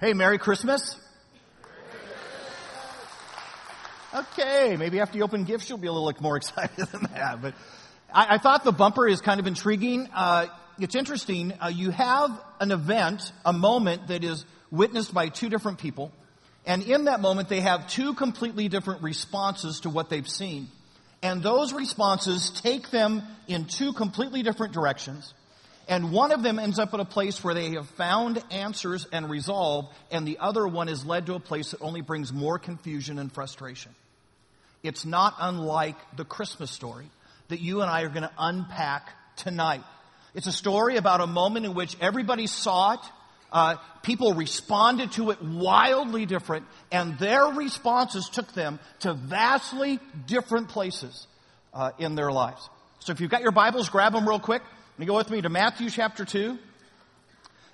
Hey, Merry Christmas. Okay, maybe after you open gifts, you'll be a little more excited than that. But I, I thought the bumper is kind of intriguing. Uh, it's interesting. Uh, you have an event, a moment that is witnessed by two different people. And in that moment, they have two completely different responses to what they've seen. And those responses take them in two completely different directions. And one of them ends up at a place where they have found answers and resolve, and the other one is led to a place that only brings more confusion and frustration. It's not unlike the Christmas story that you and I are going to unpack tonight. It's a story about a moment in which everybody saw it, uh, people responded to it wildly different, and their responses took them to vastly different places uh, in their lives. So if you've got your Bibles, grab them real quick. You go with me to Matthew chapter 2.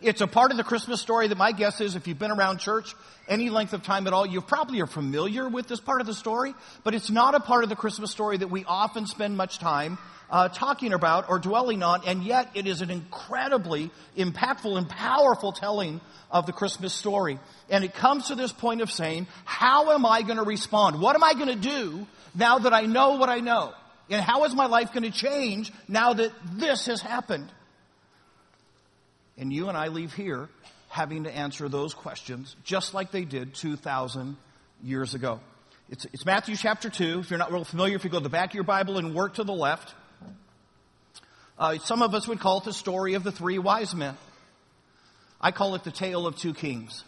It's a part of the Christmas story that my guess is if you've been around church any length of time at all, you probably are familiar with this part of the story, but it's not a part of the Christmas story that we often spend much time uh, talking about or dwelling on, and yet it is an incredibly impactful and powerful telling of the Christmas story. And it comes to this point of saying, how am I going to respond? What am I going to do now that I know what I know? And how is my life going to change now that this has happened? And you and I leave here having to answer those questions just like they did 2,000 years ago. It's, it's, Matthew chapter 2. If you're not real familiar, if you go to the back of your Bible and work to the left, uh, some of us would call it the story of the three wise men. I call it the tale of two kings.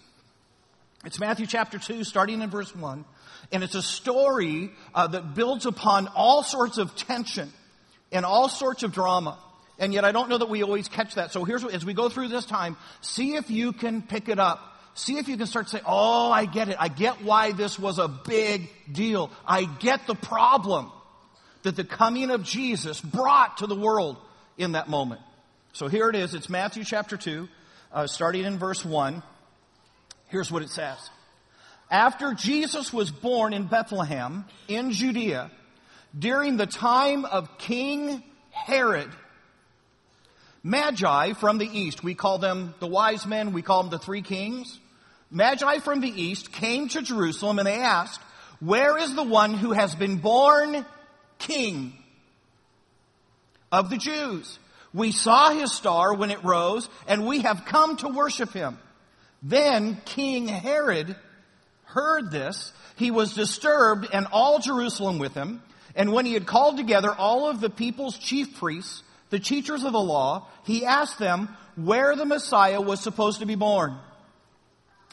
It's Matthew chapter 2, starting in verse 1. And it's a story uh, that builds upon all sorts of tension and all sorts of drama. And yet I don't know that we always catch that. So here's as we go through this time, see if you can pick it up. See if you can start to say, oh, I get it. I get why this was a big deal. I get the problem that the coming of Jesus brought to the world in that moment. So here it is. It's Matthew chapter 2, uh, starting in verse 1. Here's what it says. After Jesus was born in Bethlehem in Judea, during the time of King Herod, Magi from the east, we call them the wise men, we call them the three kings. Magi from the east came to Jerusalem and they asked, where is the one who has been born king of the Jews? We saw his star when it rose and we have come to worship him. Then King Herod heard this. He was disturbed and all Jerusalem with him. And when he had called together all of the people's chief priests, the teachers of the law, he asked them where the Messiah was supposed to be born.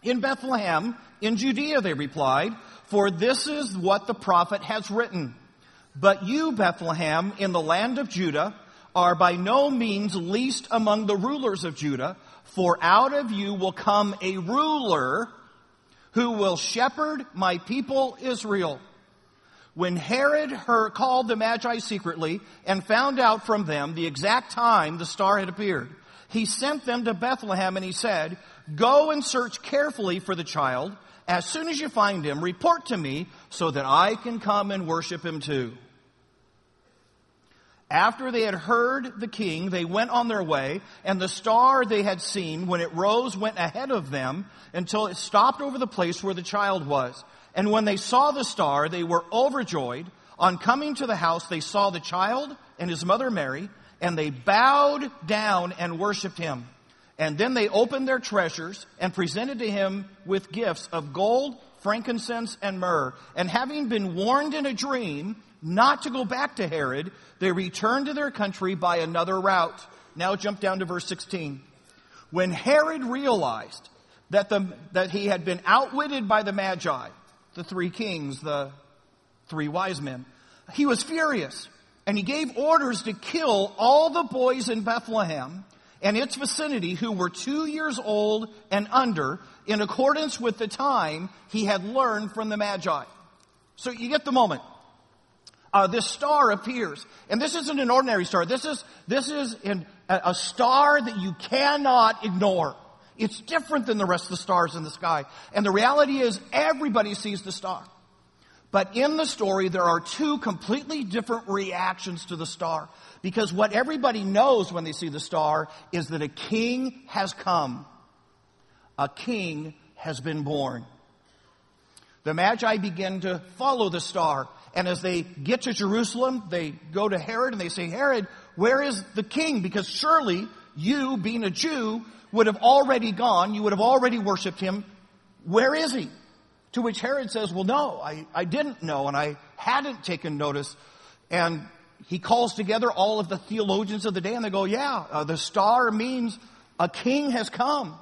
In Bethlehem, in Judea, they replied, for this is what the prophet has written. But you, Bethlehem, in the land of Judah, are by no means least among the rulers of Judah, for out of you will come a ruler who will shepherd my people Israel. When Herod called the Magi secretly and found out from them the exact time the star had appeared, he sent them to Bethlehem and he said, Go and search carefully for the child. As soon as you find him, report to me so that I can come and worship him too. After they had heard the king, they went on their way, and the star they had seen, when it rose, went ahead of them until it stopped over the place where the child was. And when they saw the star, they were overjoyed. On coming to the house, they saw the child and his mother Mary, and they bowed down and worshiped him. And then they opened their treasures and presented to him with gifts of gold, frankincense, and myrrh. And having been warned in a dream not to go back to Herod, they returned to their country by another route. Now jump down to verse 16. When Herod realized that, the, that he had been outwitted by the Magi, the three kings, the three wise men, he was furious and he gave orders to kill all the boys in Bethlehem and its vicinity who were two years old and under in accordance with the time he had learned from the Magi. So you get the moment uh, this star appears. And this isn't an ordinary star. This is, this is in, a, a star that you cannot ignore. It's different than the rest of the stars in the sky. And the reality is everybody sees the star. But in the story, there are two completely different reactions to the star. Because what everybody knows when they see the star is that a king has come. A king has been born. The Magi begin to follow the star. And as they get to Jerusalem, they go to Herod and they say, Herod, where is the king? Because surely you, being a Jew, would have already gone. You would have already worshiped him. Where is he? To which Herod says, well, no, I, I didn't know and I hadn't taken notice. And he calls together all of the theologians of the day and they go, yeah, uh, the star means a king has come.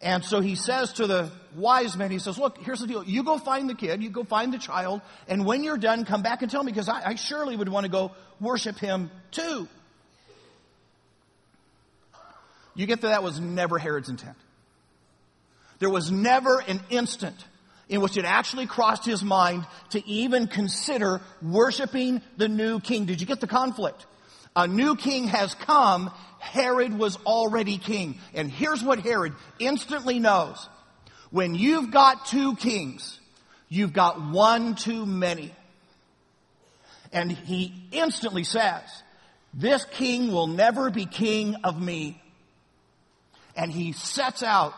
And so he says to the wise men, he says, look, here's the deal. You go find the kid, you go find the child, and when you're done, come back and tell me because I, I surely would want to go worship him too. You get that that was never Herod's intent. There was never an instant in which it actually crossed his mind to even consider worshiping the new king. Did you get the conflict? A new king has come. Herod was already king. And here's what Herod instantly knows. When you've got two kings, you've got one too many. And he instantly says, this king will never be king of me. And he sets out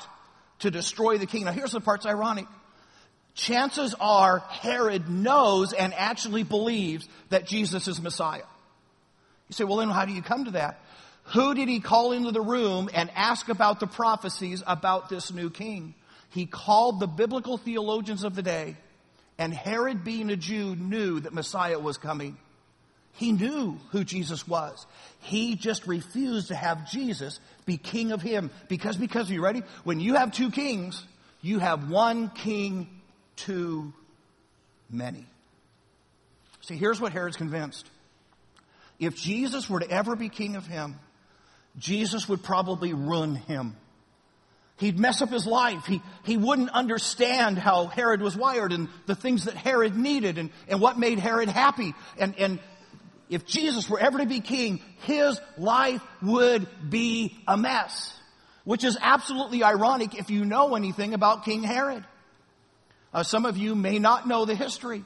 to destroy the king. Now here's the part's ironic. Chances are Herod knows and actually believes that Jesus is Messiah. You say, well then how do you come to that? Who did he call into the room and ask about the prophecies about this new king? He called the biblical theologians of the day, and Herod being a Jew knew that Messiah was coming. He knew who Jesus was. He just refused to have Jesus be king of him. Because, because, are you ready? When you have two kings, you have one king too many. See, here's what Herod's convinced. If Jesus were to ever be king of him, Jesus would probably ruin him. He'd mess up his life. He, he wouldn't understand how Herod was wired and the things that Herod needed and, and what made Herod happy. And, and if Jesus were ever to be king, his life would be a mess. Which is absolutely ironic if you know anything about King Herod. Uh, some of you may not know the history.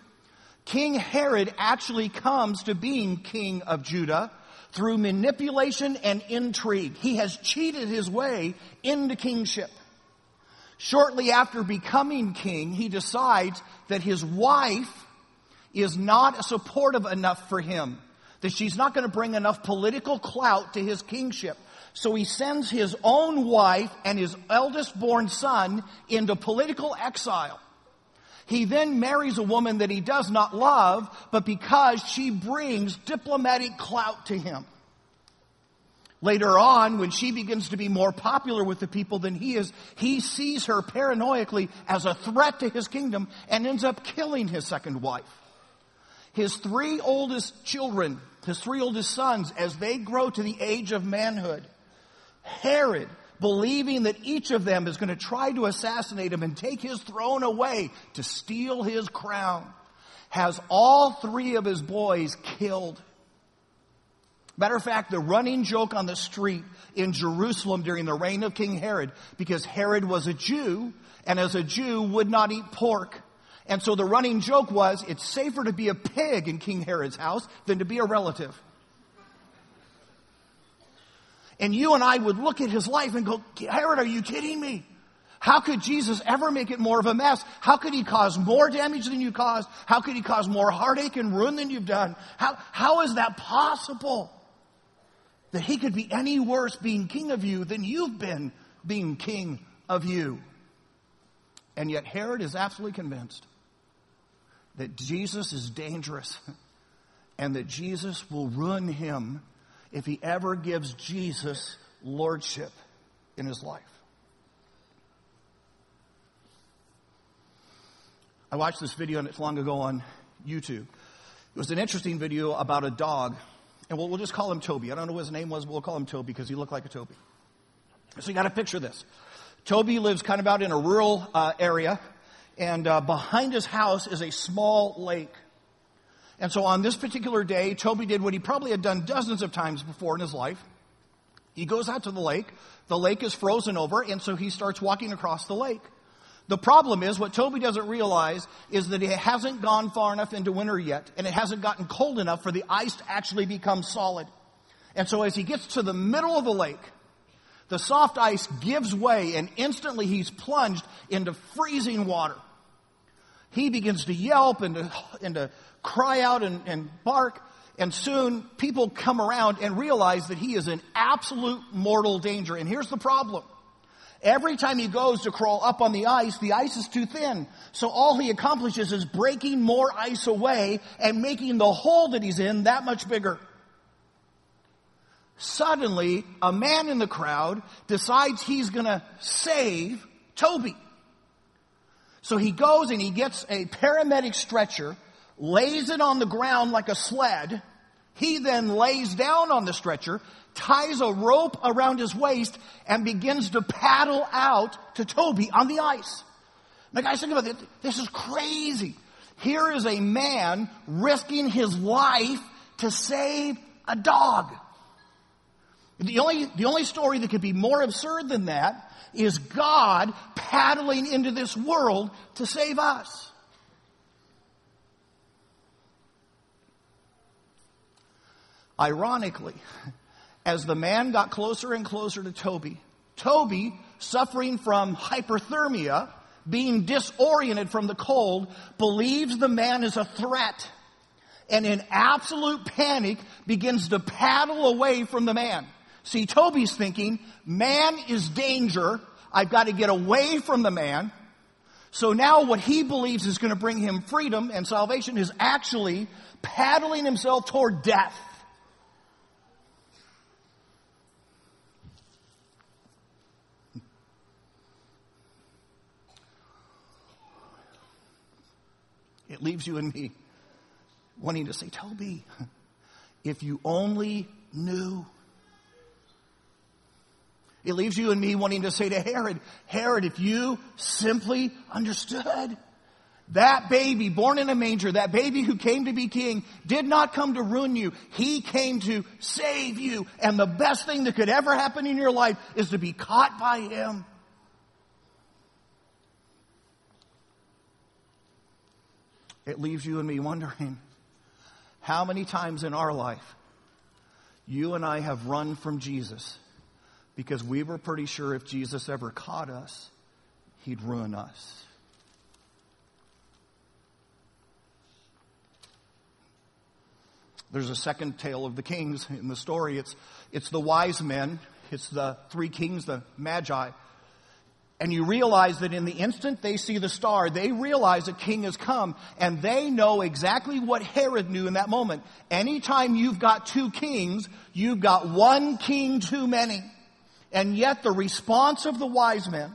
King Herod actually comes to being king of Judah through manipulation and intrigue. He has cheated his way into kingship. Shortly after becoming king, he decides that his wife is not supportive enough for him that she's not going to bring enough political clout to his kingship. So he sends his own wife and his eldest born son into political exile. He then marries a woman that he does not love, but because she brings diplomatic clout to him. Later on, when she begins to be more popular with the people than he is, he sees her paranoidally as a threat to his kingdom and ends up killing his second wife. His three oldest children his three oldest sons, as they grow to the age of manhood, Herod, believing that each of them is going to try to assassinate him and take his throne away to steal his crown, has all three of his boys killed. Matter of fact, the running joke on the street in Jerusalem during the reign of King Herod, because Herod was a Jew, and as a Jew would not eat pork, and so the running joke was, it's safer to be a pig in King Herod's house than to be a relative. And you and I would look at his life and go, Herod, are you kidding me? How could Jesus ever make it more of a mess? How could he cause more damage than you caused? How could he cause more heartache and ruin than you've done? How, how is that possible? That he could be any worse being king of you than you've been being king of you. And yet Herod is absolutely convinced that Jesus is dangerous and that Jesus will ruin him if he ever gives Jesus lordship in his life. I watched this video not long ago on YouTube. It was an interesting video about a dog, and we'll, we'll just call him Toby. I don't know what his name was, but we'll call him Toby because he looked like a Toby. So you got to picture this. Toby lives kind of out in a rural uh, area, and uh, behind his house is a small lake. And so on this particular day, Toby did what he probably had done dozens of times before in his life. He goes out to the lake. The lake is frozen over, and so he starts walking across the lake. The problem is, what Toby doesn't realize is that it hasn't gone far enough into winter yet, and it hasn't gotten cold enough for the ice to actually become solid. And so as he gets to the middle of the lake, The soft ice gives way and instantly he's plunged into freezing water. He begins to yelp and to, and to cry out and, and bark. And soon people come around and realize that he is in absolute mortal danger. And here's the problem. Every time he goes to crawl up on the ice, the ice is too thin. So all he accomplishes is breaking more ice away and making the hole that he's in that much bigger. Suddenly, a man in the crowd decides he's gonna save Toby. So he goes and he gets a paramedic stretcher, lays it on the ground like a sled. He then lays down on the stretcher, ties a rope around his waist, and begins to paddle out to Toby on the ice. Now guys, think about it. This is crazy. Here is a man risking his life to save a dog. The only, the only story that could be more absurd than that is God paddling into this world to save us. Ironically, as the man got closer and closer to Toby, Toby, suffering from hyperthermia, being disoriented from the cold, believes the man is a threat and in absolute panic begins to paddle away from the man. See, Toby's thinking, man is danger. I've got to get away from the man. So now what he believes is going to bring him freedom and salvation is actually paddling himself toward death. It leaves you and me wanting to say, Toby, if you only knew. It leaves you and me wanting to say to Herod, Herod, if you simply understood. That baby born in a manger, that baby who came to be king, did not come to ruin you. He came to save you. And the best thing that could ever happen in your life is to be caught by him. It leaves you and me wondering how many times in our life you and I have run from Jesus because we were pretty sure if Jesus ever caught us, he'd ruin us. There's a second tale of the kings in the story. It's, it's the wise men. It's the three kings, the magi. And you realize that in the instant they see the star, they realize a king has come and they know exactly what Herod knew in that moment. Anytime you've got two kings, you've got one king too many. And yet the response of the wise men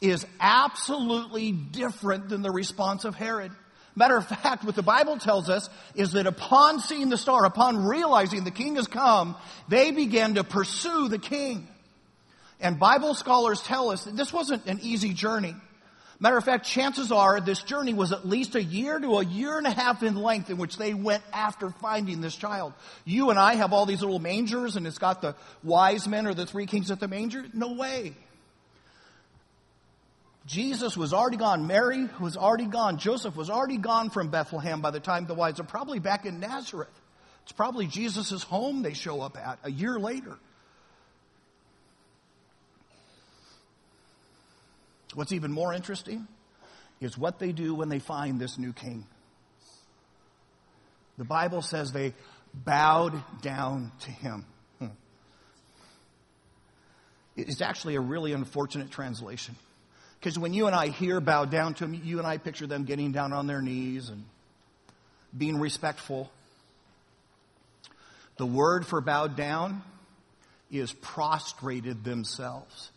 is absolutely different than the response of Herod. Matter of fact, what the Bible tells us is that upon seeing the star, upon realizing the king has come, they began to pursue the king. And Bible scholars tell us that this wasn't an easy journey. Matter of fact, chances are this journey was at least a year to a year and a half in length in which they went after finding this child. You and I have all these little mangers and it's got the wise men or the three kings at the manger. No way. Jesus was already gone. Mary was already gone. Joseph was already gone from Bethlehem by the time the wise are probably back in Nazareth. It's probably Jesus' home they show up at a year later. What's even more interesting is what they do when they find this new king. The Bible says they bowed down to him. Hmm. It's actually a really unfortunate translation. Because when you and I hear bow down to him, you and I picture them getting down on their knees and being respectful. The word for bowed down is prostrated themselves.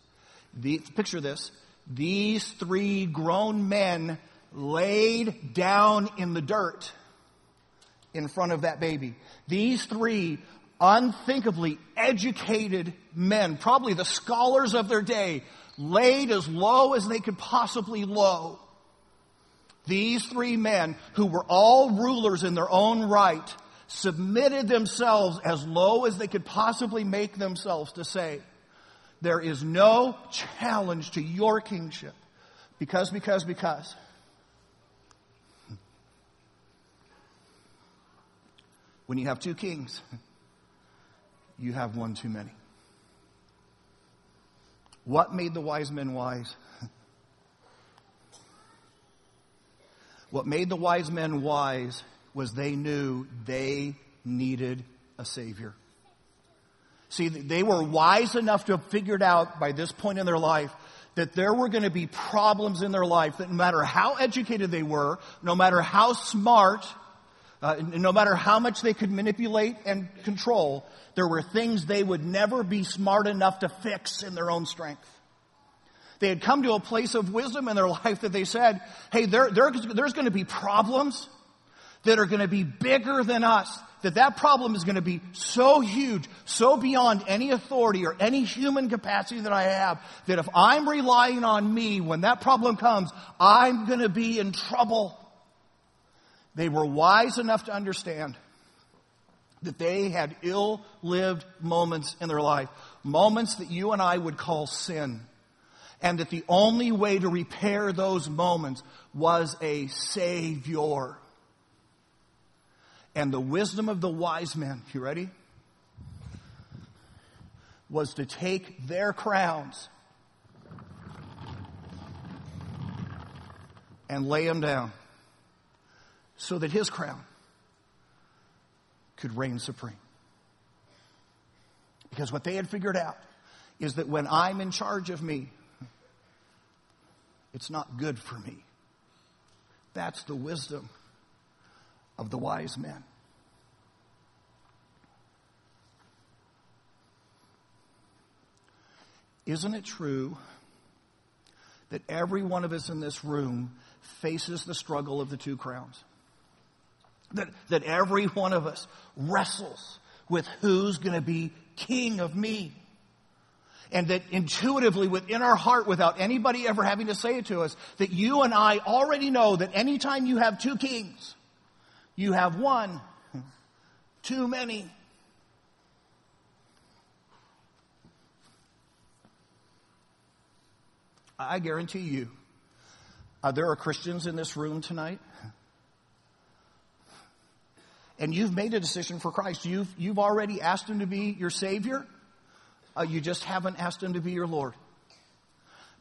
The, picture this. These three grown men laid down in the dirt in front of that baby. These three unthinkably educated men, probably the scholars of their day, laid as low as they could possibly low. These three men, who were all rulers in their own right, submitted themselves as low as they could possibly make themselves to say, there is no challenge to your kingship. Because, because, because. When you have two kings, you have one too many. What made the wise men wise? What made the wise men wise was they knew they needed a Savior. See, they were wise enough to have figured out by this point in their life that there were going to be problems in their life that no matter how educated they were, no matter how smart, uh, no matter how much they could manipulate and control, there were things they would never be smart enough to fix in their own strength. They had come to a place of wisdom in their life that they said, hey, there, there, there's going to be problems that are going to be bigger than us. That that problem is going to be so huge, so beyond any authority or any human capacity that I have, that if I'm relying on me when that problem comes, I'm going to be in trouble. They were wise enough to understand that they had ill-lived moments in their life. Moments that you and I would call sin and that the only way to repair those moments was a Savior. And the wisdom of the wise men, you ready? Was to take their crowns and lay them down so that his crown could reign supreme. Because what they had figured out is that when I'm in charge of me, it's not good for me. That's the wisdom of the wise men. Isn't it true that every one of us in this room faces the struggle of the two crowns? That, that every one of us wrestles with who's going to be king of me and that intuitively within our heart, without anybody ever having to say it to us, that you and I already know that anytime you have two kings, you have one too many. I guarantee you, uh, there are Christians in this room tonight, and you've made a decision for Christ. You've, you've already asked Him to be your Savior. Uh, you just haven't asked him to be your Lord.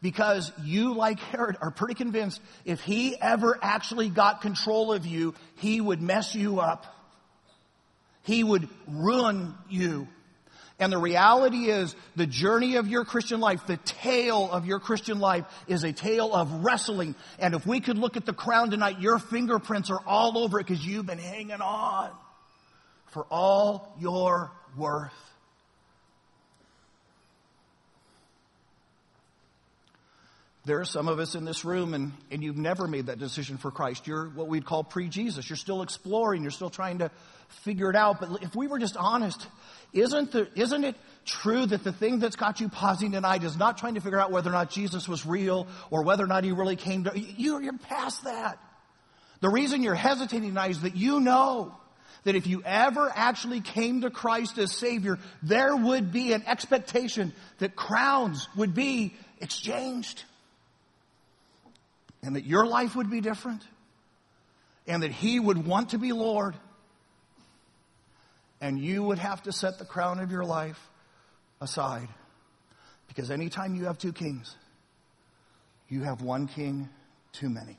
Because you, like Herod, are pretty convinced if he ever actually got control of you, he would mess you up. He would ruin you. And the reality is, the journey of your Christian life, the tale of your Christian life is a tale of wrestling. And if we could look at the crown tonight, your fingerprints are all over it because you've been hanging on for all your worth. There are some of us in this room and, and you've never made that decision for Christ. You're what we'd call pre-Jesus. You're still exploring. You're still trying to figure it out. But if we were just honest, isn't, the, isn't it true that the thing that's got you pausing tonight is not trying to figure out whether or not Jesus was real or whether or not he really came to, you, you're past that. The reason you're hesitating tonight is that you know that if you ever actually came to Christ as Savior, there would be an expectation that crowns would be exchanged and that your life would be different and that he would want to be Lord and you would have to set the crown of your life aside because anytime you have two kings, you have one king too many.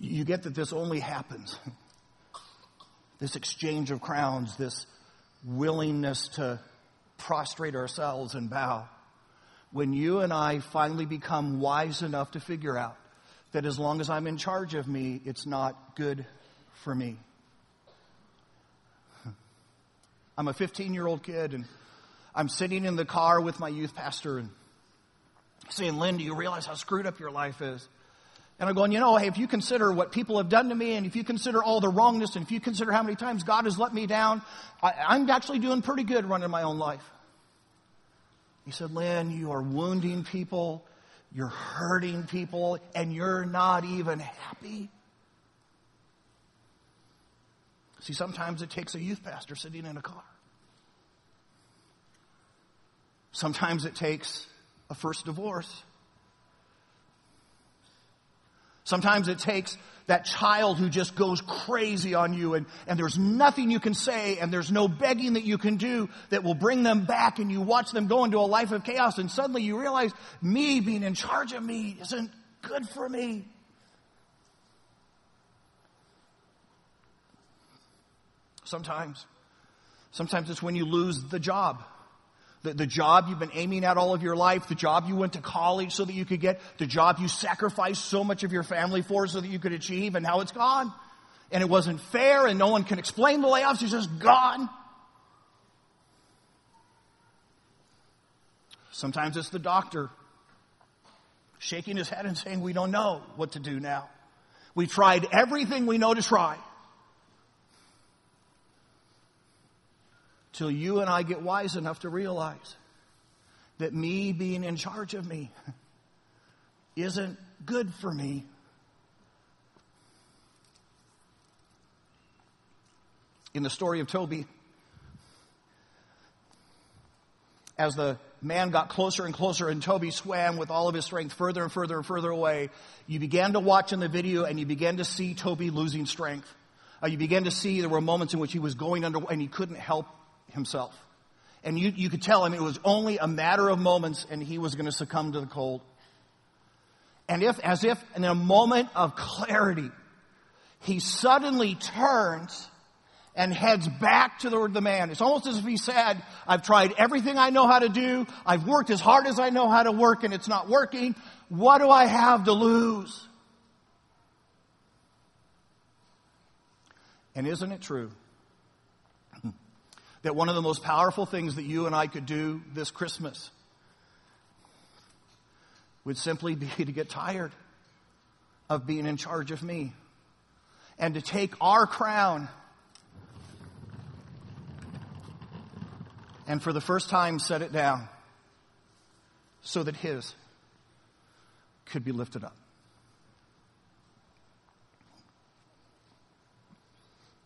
You get that this only happens this exchange of crowns, this willingness to prostrate ourselves and bow. When you and I finally become wise enough to figure out that as long as I'm in charge of me, it's not good for me. I'm a 15 year old kid and I'm sitting in the car with my youth pastor and saying, Lynn, do you realize how screwed up your life is? And I'm going, you know, hey, if you consider what people have done to me, and if you consider all the wrongness, and if you consider how many times God has let me down, I, am actually doing pretty good running my own life. He said, Lynn, you are wounding people, you're hurting people, and you're not even happy. See, sometimes it takes a youth pastor sitting in a car. Sometimes it takes a first divorce. Sometimes it takes that child who just goes crazy on you and, and there's nothing you can say and there's no begging that you can do that will bring them back and you watch them go into a life of chaos and suddenly you realize me being in charge of me isn't good for me. Sometimes. Sometimes it's when you lose the job. The, the, job you've been aiming at all of your life, the job you went to college so that you could get, the job you sacrificed so much of your family for so that you could achieve, and now it's gone. And it wasn't fair, and no one can explain the layoffs, it's just gone. Sometimes it's the doctor shaking his head and saying, We don't know what to do now. We tried everything we know to try. Till you and I get wise enough to realize that me being in charge of me isn't good for me. In the story of Toby, as the man got closer and closer and Toby swam with all of his strength further and further and further away, you began to watch in the video and you began to see Toby losing strength. Uh, you began to see there were moments in which he was going under and he couldn't help himself. And you, you could tell him it was only a matter of moments and he was going to succumb to the cold. And if, as if in a moment of clarity, he suddenly turns and heads back to the, the man. It's almost as if he said, I've tried everything I know how to do. I've worked as hard as I know how to work and it's not working. What do I have to lose? And isn't it true that one of the most powerful things that you and I could do this Christmas would simply be to get tired of being in charge of me and to take our crown and for the first time set it down so that his could be lifted up.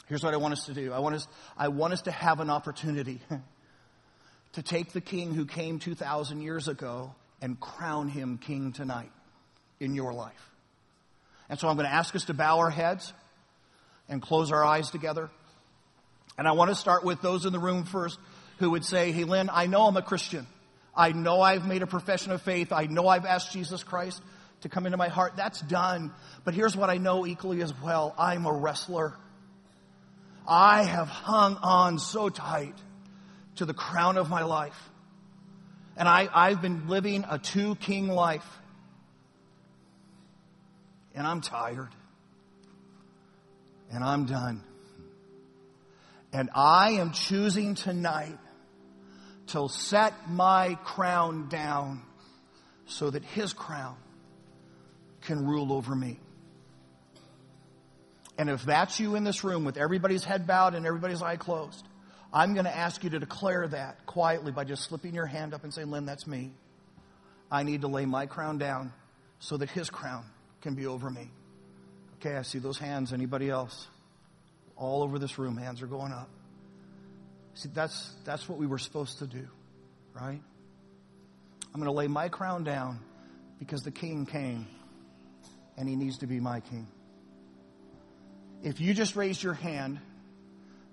Here's what I want us to do. I want us, I want us to have an opportunity to take the king who came 2,000 years ago and crown him king tonight in your life. And so I'm going to ask us to bow our heads and close our eyes together. And I want to start with those in the room first who would say, Hey, Lynn, I know I'm a Christian. I know I've made a profession of faith. I know I've asked Jesus Christ to come into my heart. That's done. But here's what I know equally as well. I'm a wrestler. I have hung on so tight to the crown of my life. And I, I've been living a two king life. And I'm tired. And I'm done. And I am choosing tonight to set my crown down so that his crown can rule over me. And if that's you in this room with everybody's head bowed and everybody's eye closed, I'm going to ask you to declare that quietly by just slipping your hand up and saying, Lynn, that's me. I need to lay my crown down so that his crown can be over me. Okay, I see those hands. Anybody else? All over this room, hands are going up. See, that's, that's what we were supposed to do, right? I'm going to lay my crown down because the king came and he needs to be my king. If you just raised your hand,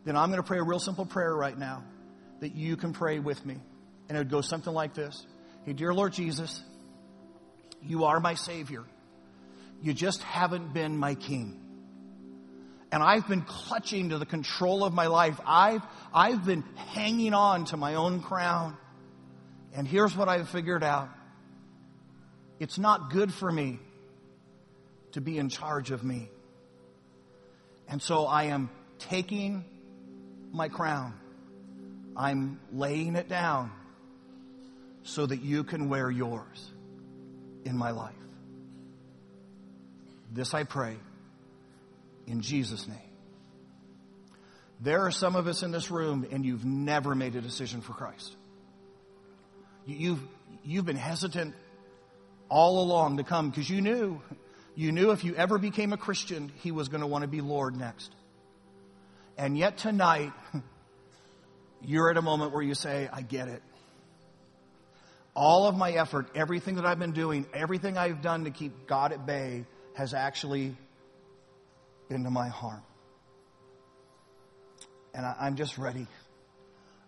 then I'm going to pray a real simple prayer right now that you can pray with me. And it would go something like this Hey, dear Lord Jesus, you are my Savior. You just haven't been my King. And I've been clutching to the control of my life. I've, I've been hanging on to my own crown. And here's what I've figured out it's not good for me to be in charge of me. And so I am taking my crown. I'm laying it down so that you can wear yours in my life. This I pray in Jesus' name. There are some of us in this room and you've never made a decision for Christ. You've, you've been hesitant all along to come because you knew you knew if you ever became a Christian, he was going to want to be Lord next. And yet tonight, you're at a moment where you say, I get it. All of my effort, everything that I've been doing, everything I've done to keep God at bay has actually been to my harm. And I, I'm just ready.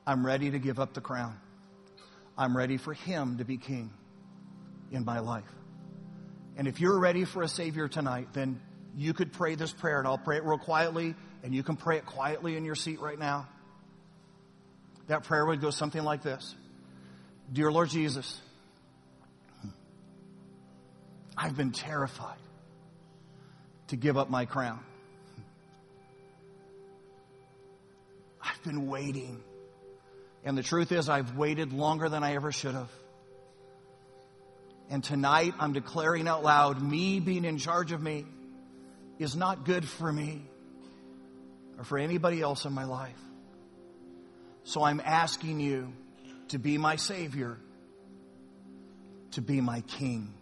I'm ready to give up the crown. I'm ready for Him to be King in my life. And if you're ready for a Savior tonight, then you could pray this prayer, and I'll pray it real quietly, and you can pray it quietly in your seat right now. That prayer would go something like this Dear Lord Jesus, I've been terrified to give up my crown. I've been waiting. And the truth is, I've waited longer than I ever should have. And tonight, I'm declaring out loud me being in charge of me is not good for me or for anybody else in my life. So I'm asking you to be my Savior, to be my King.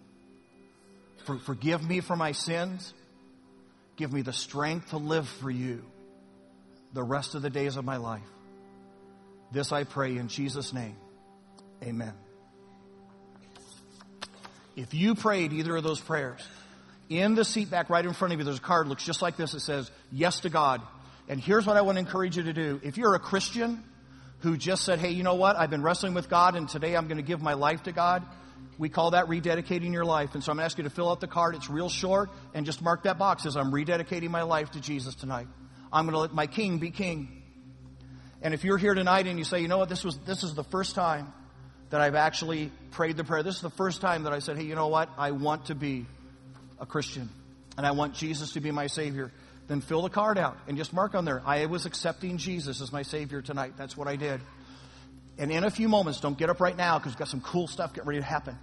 For, forgive me for my sins. Give me the strength to live for you the rest of the days of my life. This I pray in Jesus' name. Amen. If you prayed either of those prayers, in the seat back right in front of you, there's a card looks just like this. It says, Yes to God. And here's what I want to encourage you to do. If you're a Christian who just said, Hey, you know what? I've been wrestling with God and today I'm going to give my life to God. We call that rededicating your life. And so I'm going to ask you to fill out the card. It's real short and just mark that box as I'm rededicating my life to Jesus tonight. I'm going to let my king be king. And if you're here tonight and you say, you know what, this was, this is the first time that I've actually prayed the prayer. This is the first time that I said, hey, you know what? I want to be a Christian and I want Jesus to be my Savior. Then fill the card out and just mark on there, I was accepting Jesus as my Savior tonight. That's what I did. And in a few moments, don't get up right now because we've got some cool stuff getting ready to happen.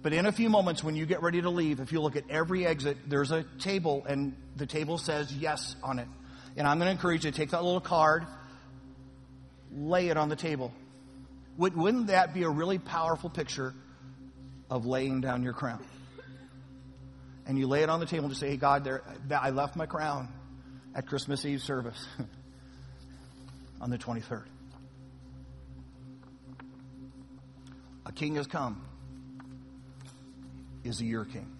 But in a few moments, when you get ready to leave, if you look at every exit, there's a table and the table says yes on it. And I'm going to encourage you to take that little card, lay it on the table. Wouldn't that be a really powerful picture of laying down your crown? And you lay it on the table and just say, hey, God, there, I left my crown at Christmas Eve service on the 23rd. A king has come. Is he your king?